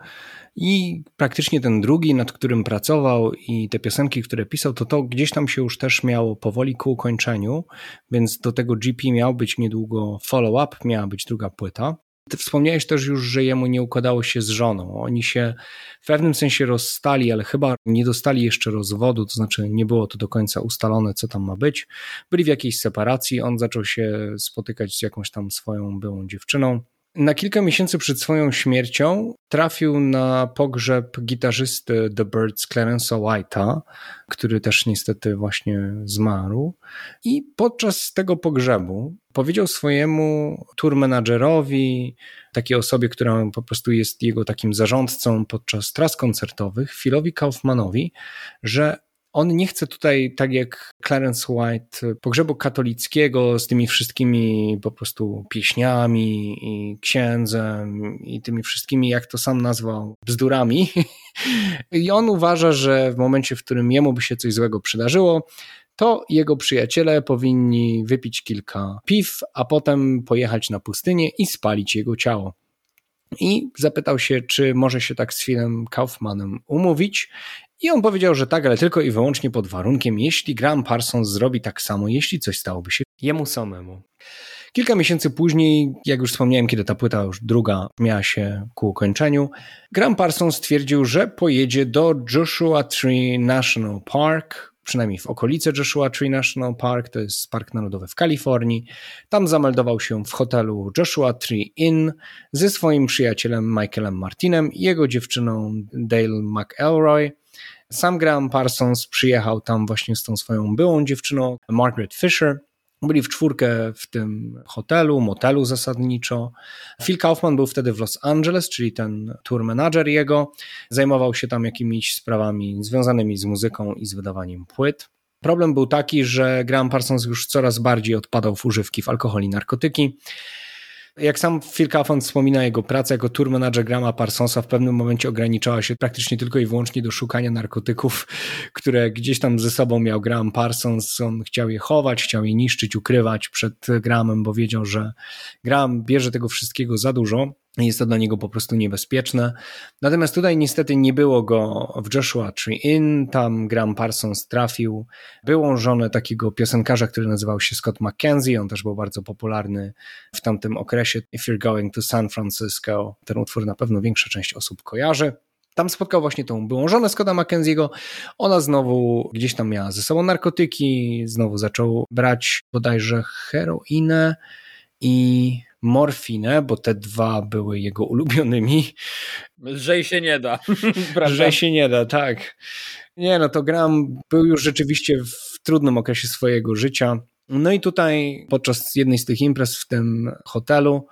i praktycznie ten drugi, nad którym pracował i te piosenki, które pisał, to to gdzieś tam się już też miało powoli ku ukończeniu, więc do tego GP miał być niedługo follow-up, miała być druga płyta. Ty wspomniałeś też już, że jemu nie układało się z żoną. Oni się w pewnym sensie rozstali, ale chyba nie dostali jeszcze rozwodu, to znaczy nie było to do końca ustalone, co tam ma być. Byli w jakiejś separacji, on zaczął się spotykać z jakąś tam swoją byłą dziewczyną. Na kilka miesięcy przed swoją śmiercią trafił na pogrzeb gitarzysty The Birds Clarence'a White'a, który też niestety właśnie zmarł. I podczas tego pogrzebu powiedział swojemu tour takiej osobie, która po prostu jest jego takim zarządcą podczas tras koncertowych, Philowi Kaufmanowi, że on nie chce tutaj, tak jak Clarence White, pogrzebu katolickiego z tymi wszystkimi po prostu pieśniami i księdzem i tymi wszystkimi, jak to sam nazwał, bzdurami. I on uważa, że w momencie, w którym jemu by się coś złego przydarzyło, to jego przyjaciele powinni wypić kilka piw, a potem pojechać na pustynię i spalić jego ciało. I zapytał się, czy może się tak z Philem Kaufmanem umówić. I on powiedział, że tak, ale tylko i wyłącznie pod warunkiem, jeśli Graham Parsons zrobi tak samo, jeśli coś stałoby się jemu samemu. Kilka miesięcy później, jak już wspomniałem, kiedy ta płyta już druga miała się ku ukończeniu, Graham Parsons stwierdził, że pojedzie do Joshua Tree National Park, przynajmniej w okolice Joshua Tree National Park, to jest park narodowy w Kalifornii. Tam zameldował się w hotelu Joshua Tree Inn ze swoim przyjacielem Michaelem Martinem i jego dziewczyną Dale McElroy. Sam Graham Parsons przyjechał tam właśnie z tą swoją byłą dziewczyną, Margaret Fisher. Byli w czwórkę w tym hotelu, motelu zasadniczo. Phil Kaufman był wtedy w Los Angeles, czyli ten tour manager jego. Zajmował się tam jakimiś sprawami związanymi z muzyką i z wydawaniem płyt. Problem był taki, że Graham Parsons już coraz bardziej odpadał w używki w alkohol i narkotyki. Jak sam Phil Kaufman wspomina, jego praca jako tour manager Grama Parsonsa w pewnym momencie ograniczała się praktycznie tylko i wyłącznie do szukania narkotyków, które gdzieś tam ze sobą miał Graham Parsons. On chciał je chować, chciał je niszczyć, ukrywać przed Grahamem, bo wiedział, że Graham bierze tego wszystkiego za dużo jest to dla niego po prostu niebezpieczne. Natomiast tutaj niestety nie było go w Joshua Tree Inn, tam Graham Parsons trafił byłą żonę takiego piosenkarza, który nazywał się Scott McKenzie, on też był bardzo popularny w tamtym okresie. If You're Going to San Francisco, ten utwór na pewno większa część osób kojarzy. Tam spotkał właśnie tą byłą żonę Scotta McKenzie'ego. Ona znowu gdzieś tam miała ze sobą narkotyki, znowu zaczął brać bodajże heroinę i morfinę, bo te dwa były jego ulubionymi. Lżej się nie da. Lżej się nie da, tak. Nie, no to Graham był już rzeczywiście w trudnym okresie swojego życia. No i tutaj podczas jednej z tych imprez w tym hotelu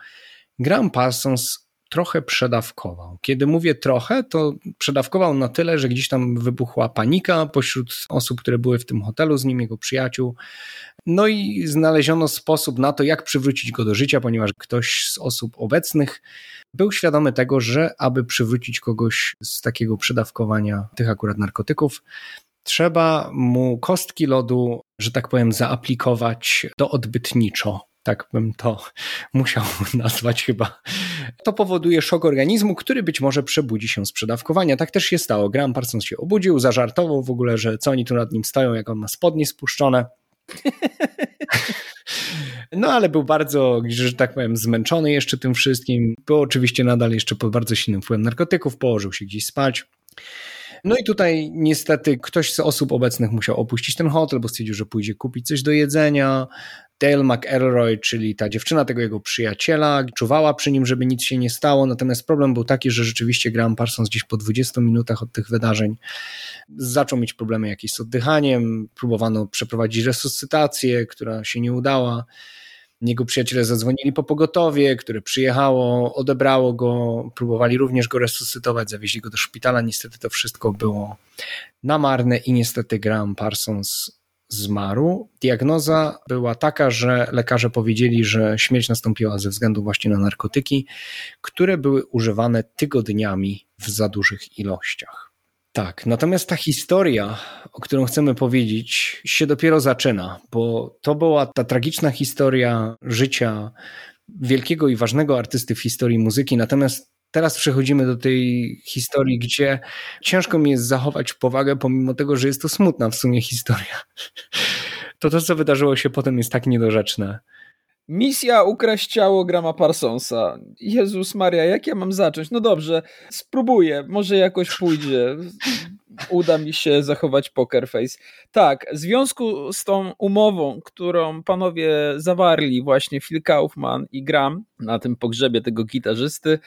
Graham Parsons trochę przedawkował. Kiedy mówię trochę, to przedawkował na tyle, że gdzieś tam wybuchła panika pośród osób, które były w tym hotelu z nim, jego przyjaciół. No i znaleziono sposób na to, jak przywrócić go do życia, ponieważ ktoś z osób obecnych był świadomy tego, że aby przywrócić kogoś z takiego przedawkowania tych akurat narkotyków, trzeba mu kostki lodu, że tak powiem, zaaplikować do odbytniczo tak bym to musiał nazwać chyba. To powoduje szok organizmu, który być może przebudzi się z przedawkowania. Tak też się stało. Graham Parsons się obudził, zażartował w ogóle, że co oni tu nad nim stoją, jak on ma spodnie spuszczone. No ale był bardzo, że tak powiem, zmęczony jeszcze tym wszystkim. Był oczywiście nadal jeszcze pod bardzo silnym wpływem narkotyków, położył się gdzieś spać. No i tutaj niestety ktoś z osób obecnych musiał opuścić ten hotel, bo stwierdził, że pójdzie kupić coś do jedzenia. Dale McElroy, czyli ta dziewczyna tego jego przyjaciela, czuwała przy nim, żeby nic się nie stało. Natomiast problem był taki, że rzeczywiście Graham Parsons gdzieś po 20 minutach od tych wydarzeń zaczął mieć problemy jakieś z oddychaniem. Próbowano przeprowadzić resuscytację, która się nie udała. Jego przyjaciele zadzwonili po pogotowie, które przyjechało, odebrało go, próbowali również go resuscytować, zawieźli go do szpitala. Niestety to wszystko było na marne i niestety Graham Parsons zmarł. Diagnoza była taka, że lekarze powiedzieli, że śmierć nastąpiła ze względu właśnie na narkotyki, które były używane tygodniami w za dużych ilościach. Tak, natomiast ta historia, o którą chcemy powiedzieć, się dopiero zaczyna, bo to była ta tragiczna historia życia wielkiego i ważnego artysty w historii muzyki. Natomiast teraz przechodzimy do tej historii, gdzie ciężko mi jest zachować powagę, pomimo tego, że jest to smutna w sumie historia. To to, co wydarzyło się potem, jest tak niedorzeczne. Misja ukraść ciało Grama Parsonsa. Jezus Maria, jak ja mam zacząć? No dobrze, spróbuję, może jakoś pójdzie. Uda mi się zachować poker face. Tak, w związku z tą umową, którą panowie zawarli, właśnie Phil Kaufman i Gram na tym pogrzebie tego gitarzysty,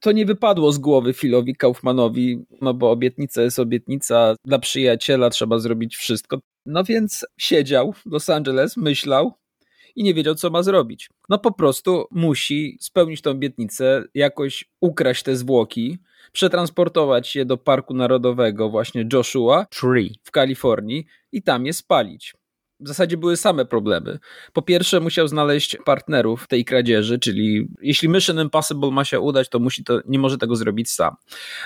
to nie wypadło z głowy Philowi Kaufmanowi, no bo obietnica jest obietnica, dla przyjaciela trzeba zrobić wszystko. No więc siedział w Los Angeles, myślał, i nie wiedział, co ma zrobić. No po prostu musi spełnić tę obietnicę, jakoś ukraść te zwłoki, przetransportować je do Parku Narodowego właśnie Joshua Tree w Kalifornii i tam je spalić. W zasadzie były same problemy. Po pierwsze, musiał znaleźć partnerów tej kradzieży, czyli jeśli Mission Impossible ma się udać, to, musi to nie może tego zrobić sam.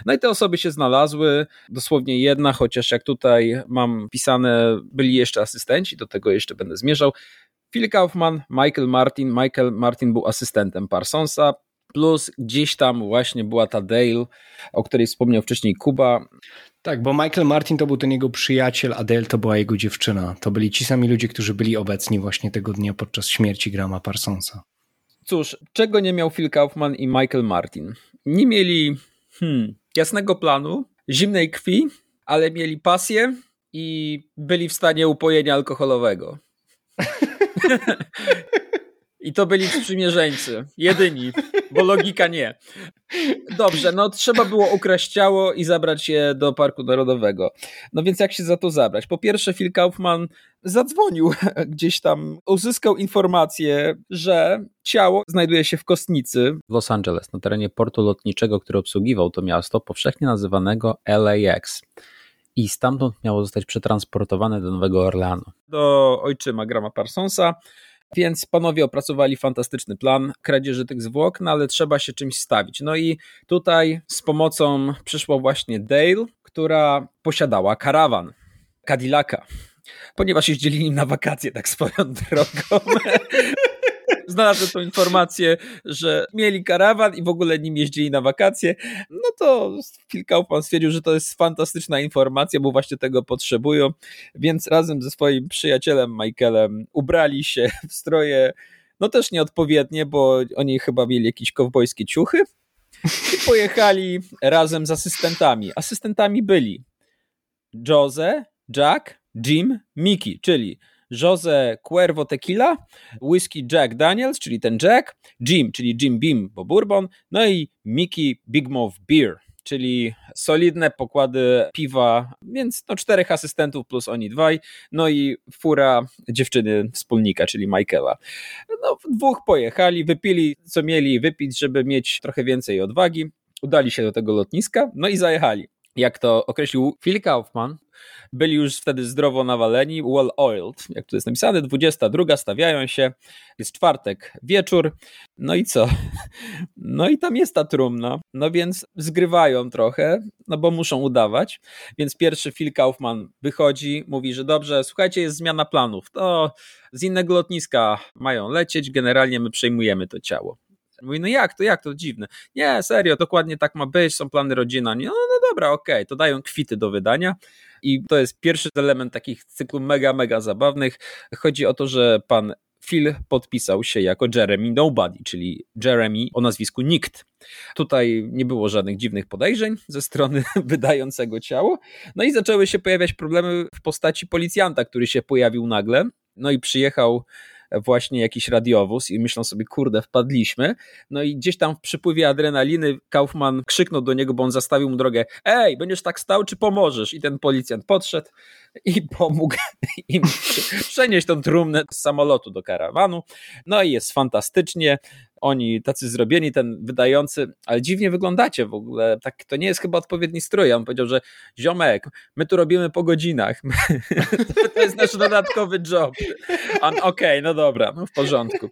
No i te osoby się znalazły, dosłownie jedna, chociaż jak tutaj mam pisane, byli jeszcze asystenci, do tego jeszcze będę zmierzał. Phil Kaufman, Michael Martin. Michael Martin był asystentem Parsonsa, plus gdzieś tam właśnie była ta Dale, o której wspomniał wcześniej Kuba. Tak, bo Michael Martin to był ten jego przyjaciel, a Dale to była jego dziewczyna. To byli ci sami ludzie, którzy byli obecni właśnie tego dnia podczas śmierci Grama Parsonsa. Cóż, czego nie miał Phil Kaufman i Michael Martin? Nie mieli hmm, jasnego planu, zimnej krwi, ale mieli pasję i byli w stanie upojenia alkoholowego. I to byli sprzymierzeńcy. Jedyni, bo logika nie. Dobrze, no trzeba było ukraść ciało i zabrać je do Parku Narodowego. No więc jak się za to zabrać? Po pierwsze, Phil Kaufman zadzwonił gdzieś tam, uzyskał informację, że ciało znajduje się w kostnicy w Los Angeles, na terenie portu lotniczego, który obsługiwał to miasto, powszechnie nazywanego LAX i stamtąd miało zostać przetransportowane do Nowego Orleanu. Do ojczyma Grama Parsonsa. Więc panowie opracowali fantastyczny plan kradzieży tych zwłok, no ale trzeba się czymś stawić. No i tutaj z pomocą przyszła właśnie Dale, która posiadała karawan Cadillaca, ponieważ jeździli nim na wakacje, tak swoją drogą. Znalazłem tą informację, że mieli karawan i w ogóle nim jeździli na wakacje, no to Phil Kaufman stwierdził, że to jest fantastyczna informacja, bo właśnie tego potrzebują, więc razem ze swoim przyjacielem Michaelem ubrali się w stroje, no też nieodpowiednie, bo oni chyba mieli jakieś kowbojskie ciuchy. I pojechali razem z asystentami. Asystentami byli Jose, Jack, Jim, Mickey, czyli Jose Cuervo Tequila, whisky Jack Daniels, czyli ten Jack, Jim, czyli Jim Beam, bo bourbon, no i Mickey Big Mouth Beer, czyli solidne pokłady piwa, więc no czterech asystentów plus oni dwaj, no i fura dziewczyny wspólnika, czyli Michaela. No dwóch pojechali, wypili co mieli wypić, żeby mieć trochę więcej odwagi, udali się do tego lotniska, no i zajechali. Jak to określił Phil Kaufman, byli już wtedy zdrowo nawaleni, well oiled, jak tu jest napisane, 22, stawiają się, jest czwartek, wieczór, no i co? No i tam jest ta trumna, no więc zgrywają trochę, no bo muszą udawać, więc pierwszy Phil Kaufman wychodzi, mówi, że dobrze, słuchajcie, jest zmiana planów, to z innego lotniska mają lecieć, generalnie my przejmujemy to ciało. Mówi, no jak to, jak to, dziwne. Nie, serio, dokładnie tak ma być, są plany rodzina. No, no dobra, okej, okay. to dają kwity do wydania. I to jest pierwszy element takich cyklu mega, mega zabawnych. Chodzi o to, że pan Phil podpisał się jako Jeremy Nobody, czyli Jeremy o nazwisku Nikt. Tutaj nie było żadnych dziwnych podejrzeń ze strony wydającego ciało. No i zaczęły się pojawiać problemy w postaci policjanta, który się pojawił nagle. No i przyjechał właśnie jakiś radiowóz i myślą sobie, kurde, wpadliśmy. No i gdzieś tam w przypływie adrenaliny Kaufman krzyknął do niego, bo on zastawił mu drogę, ej, będziesz tak stał, czy pomożesz? I ten policjant podszedł i pomógł im przenieść tą trumnę z samolotu do karawanu. No i jest fantastycznie oni tacy zrobieni, ten wydający, ale dziwnie wyglądacie w ogóle, tak, to nie jest chyba odpowiedni strój. On powiedział, że ziomek, my tu robimy po godzinach, to jest nasz dodatkowy job. Okej, okay, no dobra, no w porządku.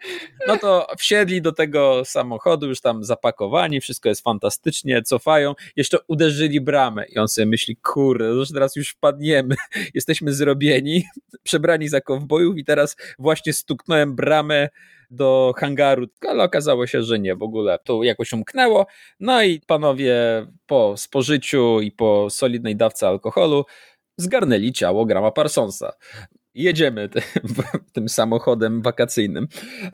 No to wsiedli do tego samochodu, już tam zapakowani, wszystko jest fantastycznie, cofają, jeszcze uderzyli bramę i on sobie myśli, kurde, no teraz już wpadniemy, jesteśmy zrobieni, przebrani za kowbojów i teraz właśnie stuknąłem bramę do hangaru, ale okazało się, że nie, w ogóle to jakoś umknęło. No i panowie po spożyciu i po solidnej dawce alkoholu zgarnęli ciało Grama Parsonsa jedziemy tym, tym samochodem wakacyjnym.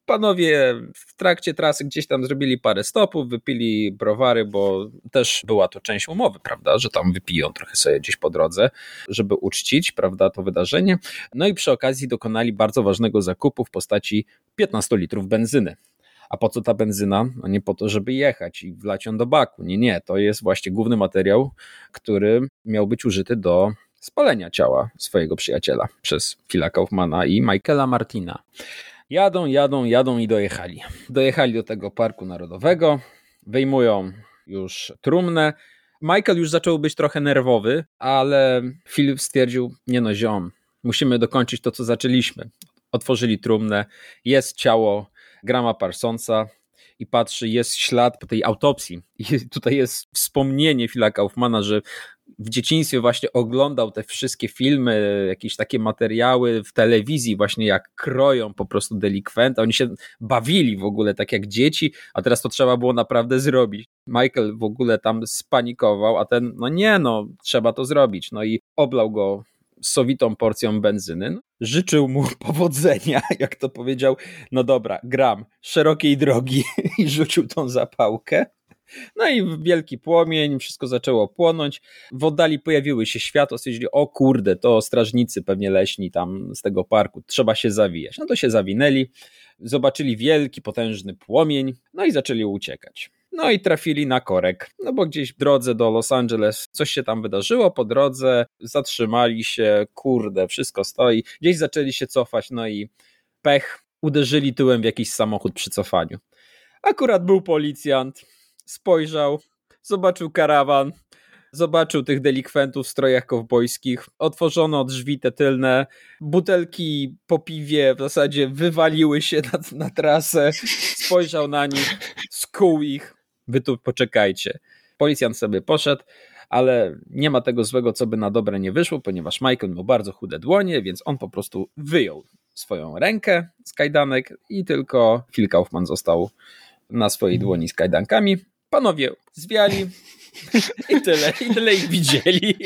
Panowie w trakcie trasy gdzieś tam zrobili parę stopów, wypili browary, bo też była to część umowy, prawda, że tam wypiją trochę sobie gdzieś po drodze, żeby uczcić, prawda, to wydarzenie. No i przy okazji dokonali bardzo ważnego zakupu w postaci 15 litrów benzyny. A po co ta benzyna? No nie po to, żeby jechać i wlać ją do baku. Nie, nie, to jest właśnie główny materiał, który miał być użyty do spalenia ciała swojego przyjaciela przez Phila Kaufmana i Michaela Martina. Jadą, jadą, jadą i dojechali. Dojechali do tego parku narodowego, wyjmują już trumnę. Michael już zaczął być trochę nerwowy, ale Phil stwierdził, nie no ziom, musimy dokończyć to, co zaczęliśmy. Otworzyli trumnę, jest ciało Grama Parsonsa, i patrzy, jest ślad po tej autopsji. I tutaj jest wspomnienie Phila Kaufmana, że w dzieciństwie właśnie oglądał te wszystkie filmy, jakieś takie materiały w telewizji, właśnie jak kroją po prostu delikwenta. Oni się bawili w ogóle tak jak dzieci, a teraz to trzeba było naprawdę zrobić. Michael w ogóle tam spanikował, a ten, no nie, no, trzeba to zrobić. No i oblał go sowitą porcją benzyny. No, życzył mu powodzenia, jak to powiedział. No dobra, gram szerokiej drogi i rzucił tą zapałkę. No i wielki płomień, wszystko zaczęło płonąć. W oddali pojawiły się światło, stwierdzili, o kurde, to strażnicy pewnie leśni tam z tego parku, trzeba się zawijać. No to się zawinęli, zobaczyli wielki, potężny płomień, no i zaczęli uciekać. No i trafili na korek, no bo gdzieś w drodze do Los Angeles coś się tam wydarzyło, po drodze zatrzymali się, kurde, wszystko stoi, gdzieś zaczęli się cofać, no i pech, uderzyli tyłem w jakiś samochód przy cofaniu. Akurat był policjant, spojrzał, zobaczył karawan, zobaczył tych delikwentów w strojach kowbojskich, otworzono drzwi te tylne, butelki po piwie w zasadzie wywaliły się na, na trasę, spojrzał na nich, skuł ich, wy tu poczekajcie. Policjant sobie poszedł, ale nie ma tego złego, co by na dobre nie wyszło, ponieważ Michael miał bardzo chude dłonie, więc on po prostu wyjął swoją rękę z kajdanek i tylko Phil Kaufman został na swojej dłoni z kajdankami. Panowie zwiali i tyle, i tyle ich widzieli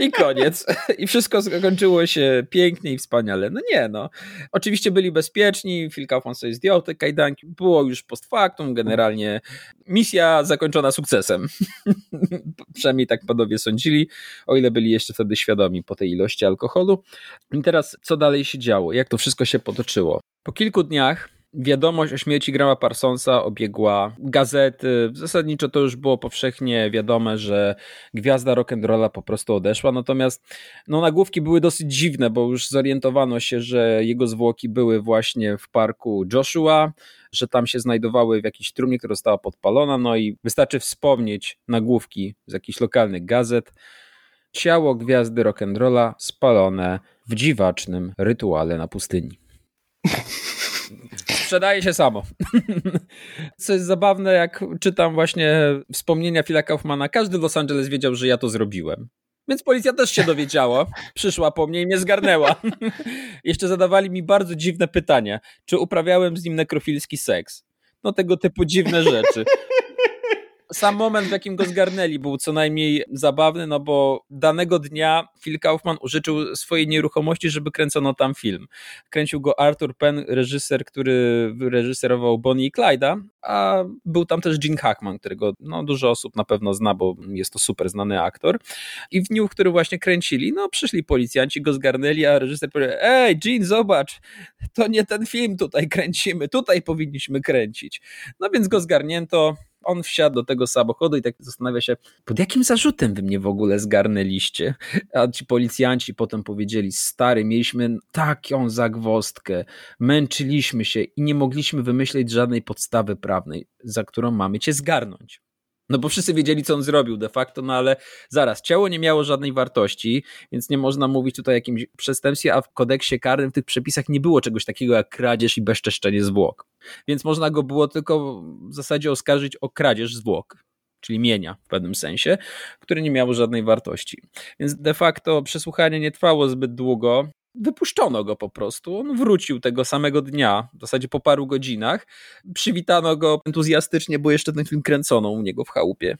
i koniec. I wszystko skończyło się pięknie i wspaniale. No nie no. Oczywiście byli bezpieczni, Phil Kaufman sobie zdjął te kajdanki, było już post factum, generalnie misja zakończona sukcesem. Przynajmniej tak panowie sądzili, o ile byli jeszcze wtedy świadomi po tej ilości alkoholu. I teraz co dalej się działo? Jak to wszystko się potoczyło? Po kilku dniach Wiadomość o śmierci Grama Parsonsa obiegła gazety. Zasadniczo to już było powszechnie wiadome, że gwiazda rock'n'rolla po prostu odeszła. Natomiast no, nagłówki były dosyć dziwne, bo już zorientowano się, że jego zwłoki były właśnie w parku Joshua, że tam się znajdowały w jakiejś trumnie, która została podpalona. No i wystarczy wspomnieć nagłówki z jakichś lokalnych gazet. Ciało gwiazdy rock'n'rolla spalone w dziwacznym rytuale na pustyni. Sprzedaje się samo. Co jest zabawne, jak czytam właśnie wspomnienia Phila Kaufmana, każdy Los Angeles wiedział, że ja to zrobiłem. Więc policja też się dowiedziała, przyszła po mnie i mnie zgarnęła. Jeszcze zadawali mi bardzo dziwne pytania, czy uprawiałem z nim nekrofilski seks. No tego typu dziwne rzeczy. Sam moment, w jakim go zgarnęli, był co najmniej zabawny, no bo danego dnia Phil Kaufman użyczył swojej nieruchomości, żeby kręcono tam film. Kręcił go Arthur Penn, reżyser, który wyreżyserował Bonnie i Clyde'a, a był tam też Gene Hackman, którego no, dużo osób na pewno zna, bo jest to super znany aktor. I w dniu, w którym właśnie kręcili, no przyszli policjanci, go zgarnęli, a reżyser powiedział, ej Gene, zobacz, to nie ten film tutaj kręcimy, tutaj powinniśmy kręcić. No więc go zgarnięto, on wsiadł do tego samochodu i tak zastanawia się, pod jakim zarzutem wy mnie w ogóle zgarnęliście? A ci policjanci potem powiedzieli, stary, mieliśmy taką zagwostkę, męczyliśmy się i nie mogliśmy wymyśleć żadnej podstawy prawnej, za którą mamy cię zgarnąć. No bo wszyscy wiedzieli, co on zrobił de facto, no ale zaraz, ciało nie miało żadnej wartości, więc nie można mówić tutaj o jakimś przestępstwie, a w kodeksie karnym w tych przepisach nie było czegoś takiego jak kradzież i bezczeszczenie zwłok. Więc można go było tylko w zasadzie oskarżyć o kradzież zwłok czyli mienia w pewnym sensie, które nie miało żadnej wartości. Więc de facto przesłuchanie nie trwało zbyt długo wypuszczono go po prostu. On wrócił tego samego dnia, w zasadzie po paru godzinach. Przywitano go entuzjastycznie, bo jeszcze ten film kręcono u niego w chałupie.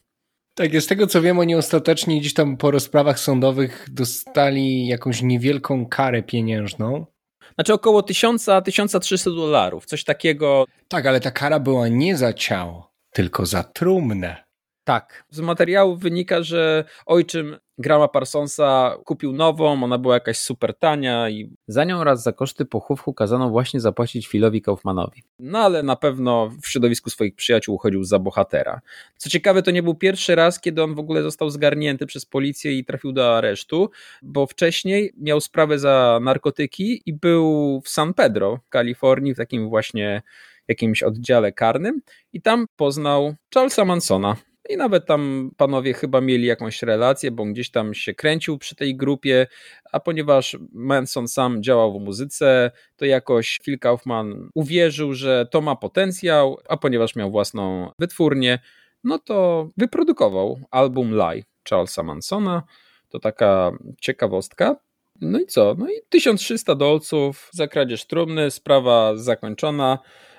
Tak, z tego co wiem, oni ostatecznie gdzieś tam po rozprawach sądowych dostali jakąś niewielką karę pieniężną. Znaczy około 1000-1300 dolarów, coś takiego. Tak, ale ta kara była nie za ciało, tylko za trumnę. Tak. Z materiałów wynika, że ojczym Grama Parsonsa kupił nową, ona była jakaś super tania i za nią oraz za koszty pochówku kazano właśnie zapłacić Philowi Kaufmanowi. No ale na pewno w środowisku swoich przyjaciół uchodził za bohatera. Co ciekawe, to nie był pierwszy raz, kiedy on w ogóle został zgarnięty przez policję i trafił do aresztu, bo wcześniej miał sprawę za narkotyki i był w San Pedro w Kalifornii, w takim właśnie jakimś oddziale karnym i tam poznał Charlesa Mansona, i nawet tam panowie chyba mieli jakąś relację, bo gdzieś tam się kręcił przy tej grupie, a ponieważ Manson sam działał w muzyce, to jakoś Phil Kaufman uwierzył, że to ma potencjał, a ponieważ miał własną wytwórnię, no to wyprodukował album Lie Charlesa Mansona. To taka ciekawostka. No i co? No i 1300 dolców za kradzież trumny, sprawa zakończona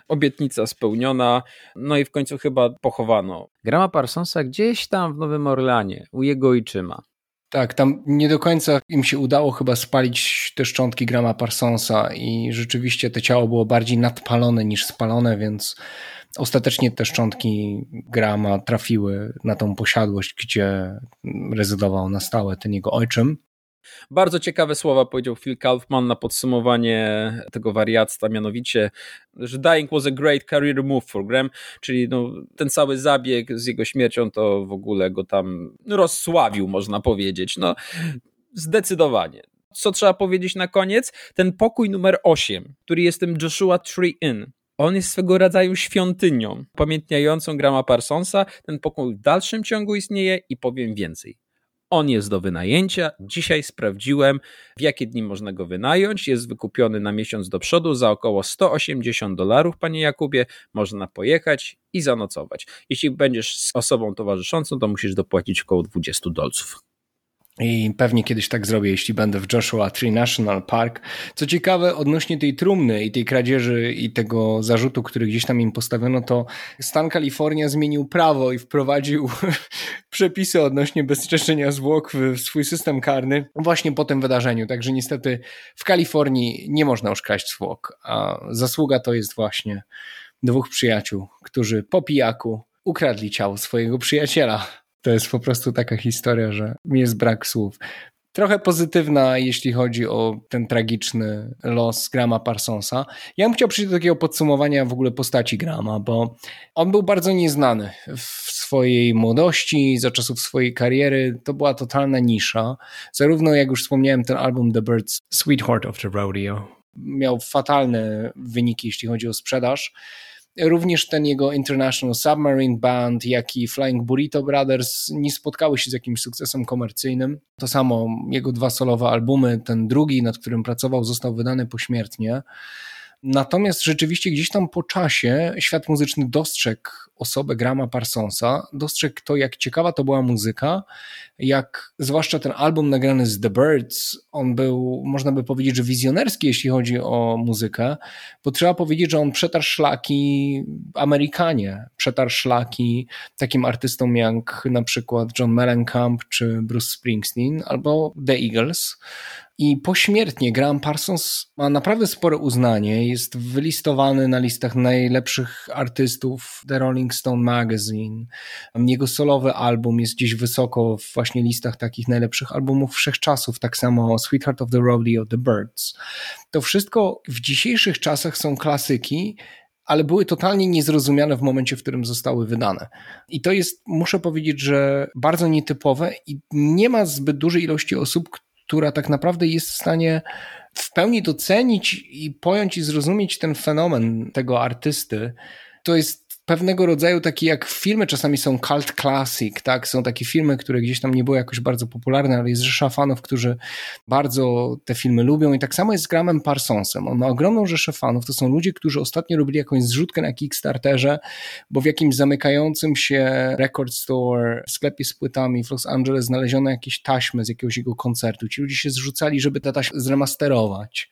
obietnica spełniona, no i w końcu chyba pochowano. Grama Parsonsa gdzieś tam w Nowym Orlanie, u jego ojczyma. Tak, tam nie do końca im się udało chyba spalić te szczątki Grama Parsonsa i rzeczywiście to ciało było bardziej nadpalone niż spalone, więc ostatecznie te szczątki Grama trafiły na tą posiadłość, gdzie rezydował na stałe ten jego ojczym. Bardzo ciekawe słowa powiedział Phil Kaufman na podsumowanie tego wariactwa, mianowicie, że dying was a great career move for Graham, czyli no, ten cały zabieg z jego śmiercią to w ogóle go tam rozsławił, można powiedzieć. No, zdecydowanie. Co trzeba powiedzieć na koniec? Ten pokój numer 8, który jest tym Joshua Tree Inn, on jest swego rodzaju świątynią, pamiętniającą Grama Parsonsa. Ten pokój w dalszym ciągu istnieje i powiem więcej. On jest do wynajęcia. Dzisiaj sprawdziłem, w jakie dni można go wynająć. Jest wykupiony na miesiąc do przodu za około 180 dolarów, panie Jakubie. Można pojechać i zanocować. Jeśli będziesz z osobą towarzyszącą, to musisz dopłacić około 20 dolców. I pewnie kiedyś tak zrobię, jeśli będę w Joshua Tree National Park. Co ciekawe, odnośnie tej trumny i tej kradzieży i tego zarzutu, który gdzieś tam im postawiono, to stan Kalifornia zmienił prawo i wprowadził przepisy odnośnie bezczeszczenia zwłok w swój system karny właśnie po tym wydarzeniu. Także niestety w Kalifornii nie można już kraść zwłok, a zasługa to jest właśnie dwóch przyjaciół, którzy po pijaku ukradli ciało swojego przyjaciela. To jest po prostu taka historia, że mi jest brak słów. Trochę pozytywna, jeśli chodzi o ten tragiczny los Grama Parsonsa. Ja bym chciał przyjść do takiego podsumowania w ogóle postaci Grama, bo on był bardzo nieznany w swojej młodości, za czasów swojej kariery. To była totalna nisza. Zarówno, jak już wspomniałem, ten album The Birds, Sweetheart of the Rodeo miał fatalne wyniki, jeśli chodzi o sprzedaż Również ten jego International Submarine Band, jak i Flying Burrito Brothers nie spotkały się z jakimś sukcesem komercyjnym. To samo jego dwa solowe albumy, ten drugi, nad którym pracował, został wydany pośmiertnie. Natomiast rzeczywiście gdzieś tam po czasie świat muzyczny dostrzegł osobę Grama Parsonsa, dostrzegł to, jak ciekawa to była muzyka, jak zwłaszcza ten album nagrany z The Birds, on był, można by powiedzieć, że wizjonerski, jeśli chodzi o muzykę, bo trzeba powiedzieć, że on przetarł szlaki Amerykanie, przetarł szlaki takim artystom jak na przykład John Mellencamp czy Bruce Springsteen albo The Eagles. I pośmiertnie Graham Parsons ma naprawdę spore uznanie. Jest wylistowany na listach najlepszych artystów The Rolling Stone Magazine. Jego solowy album jest gdzieś wysoko w właśnie listach takich najlepszych albumów wszechczasów. Tak samo Sweetheart of the Rodeo, The Birds. To wszystko w dzisiejszych czasach są klasyki, ale były totalnie niezrozumiane w momencie, w którym zostały wydane. I to jest, muszę powiedzieć, że bardzo nietypowe i nie ma zbyt dużej ilości osób, która tak naprawdę jest w stanie w pełni docenić i pojąć i zrozumieć ten fenomen tego artysty. To jest pewnego rodzaju taki jak filmy czasami są cult classic, tak? Są takie filmy, które gdzieś tam nie były jakoś bardzo popularne, ale jest rzesza fanów, którzy bardzo te filmy lubią i tak samo jest z Gramem Parsonsem. On ma ogromną rzeszę fanów. To są ludzie, którzy ostatnio robili jakąś zrzutkę na Kickstarterze, bo w jakimś zamykającym się record store, sklepie z płytami w Los Angeles znaleziono jakieś taśmy z jakiegoś jego koncertu. Ci ludzie się zrzucali, żeby te taśmy zremasterować.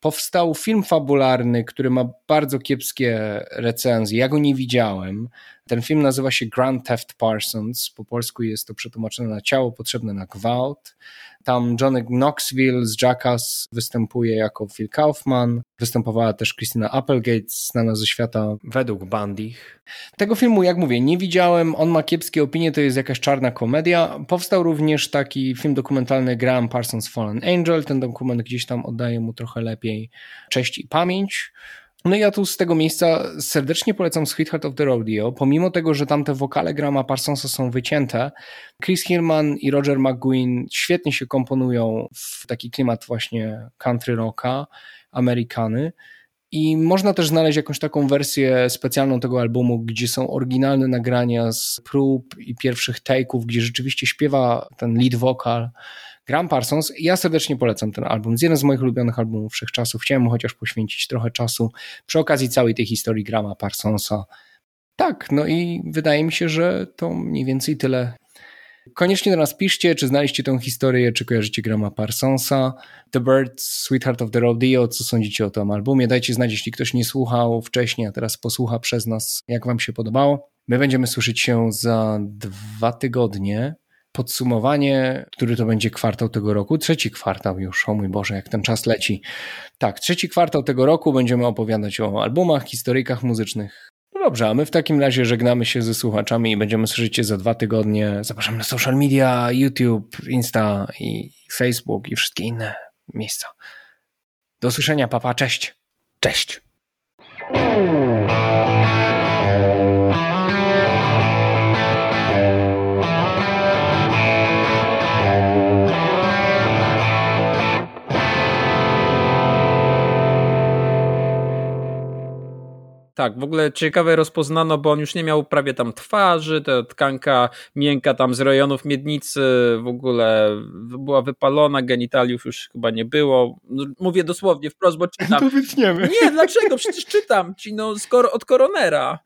Powstał film fabularny, który ma bardzo kiepskie recenzje. Ja go nie widziałem widziałem. Ten film nazywa się Grand Theft Parsons. Po polsku jest to przetłumaczone na ciało potrzebne na gwałt. Tam Johnny Knoxville z Jackass występuje jako Phil Kaufman. Występowała też Christina Applegate, znana ze świata według Bandich. Tego filmu, jak mówię, nie widziałem. On ma kiepskie opinie, to jest jakaś czarna komedia. Powstał również taki film dokumentalny Graham Parsons Fallen Angel. Ten dokument gdzieś tam oddaje mu trochę lepiej cześć i pamięć. No ja tu z tego miejsca serdecznie polecam Sweetheart of the Rodeo, pomimo tego, że tamte wokale Grama Parsonsa są wycięte, Chris Hillman i Roger McGuinn świetnie się komponują w taki klimat właśnie country rocka, Amerykany. I można też znaleźć jakąś taką wersję specjalną tego albumu, gdzie są oryginalne nagrania z prób i pierwszych take'ów, gdzie rzeczywiście śpiewa ten lead wokal Gram Parsons. Ja serdecznie polecam ten album. Jest jeden z moich ulubionych albumów wszechczasów. Chciałem mu chociaż poświęcić trochę czasu przy okazji całej tej historii Grama Parsonsa. Tak, no i wydaje mi się, że to mniej więcej tyle. Koniecznie do nas piszcie, czy znaliście tę historię, czy kojarzycie Grama Parsonsa. The Birds, Sweetheart of the Rodeo, co sądzicie o tym albumie? Dajcie znać, jeśli ktoś nie słuchał wcześniej, a teraz posłucha przez nas, jak wam się podobało. My będziemy słyszeć się za dwa tygodnie podsumowanie, który to będzie kwartał tego roku, trzeci kwartał już, o mój Boże, jak ten czas leci. Tak, trzeci kwartał tego roku będziemy opowiadać o albumach, historykach muzycznych. No dobrze, a my w takim razie żegnamy się ze słuchaczami i będziemy słyszeć się za dwa tygodnie. Zapraszam na social media, YouTube, Insta i Facebook i wszystkie inne miejsca. Do usłyszenia, papa, cześć. Cześć. Tak, w ogóle ciekawe rozpoznano, bo on już nie miał prawie tam twarzy, ta tkanka miękka tam z rejonów miednicy w ogóle była wypalona, genitaliów już chyba nie było. No, mówię dosłownie wprost, bo czytam. To wytniemy. Nie, dlaczego? Przecież czytam ci, no skoro od koronera.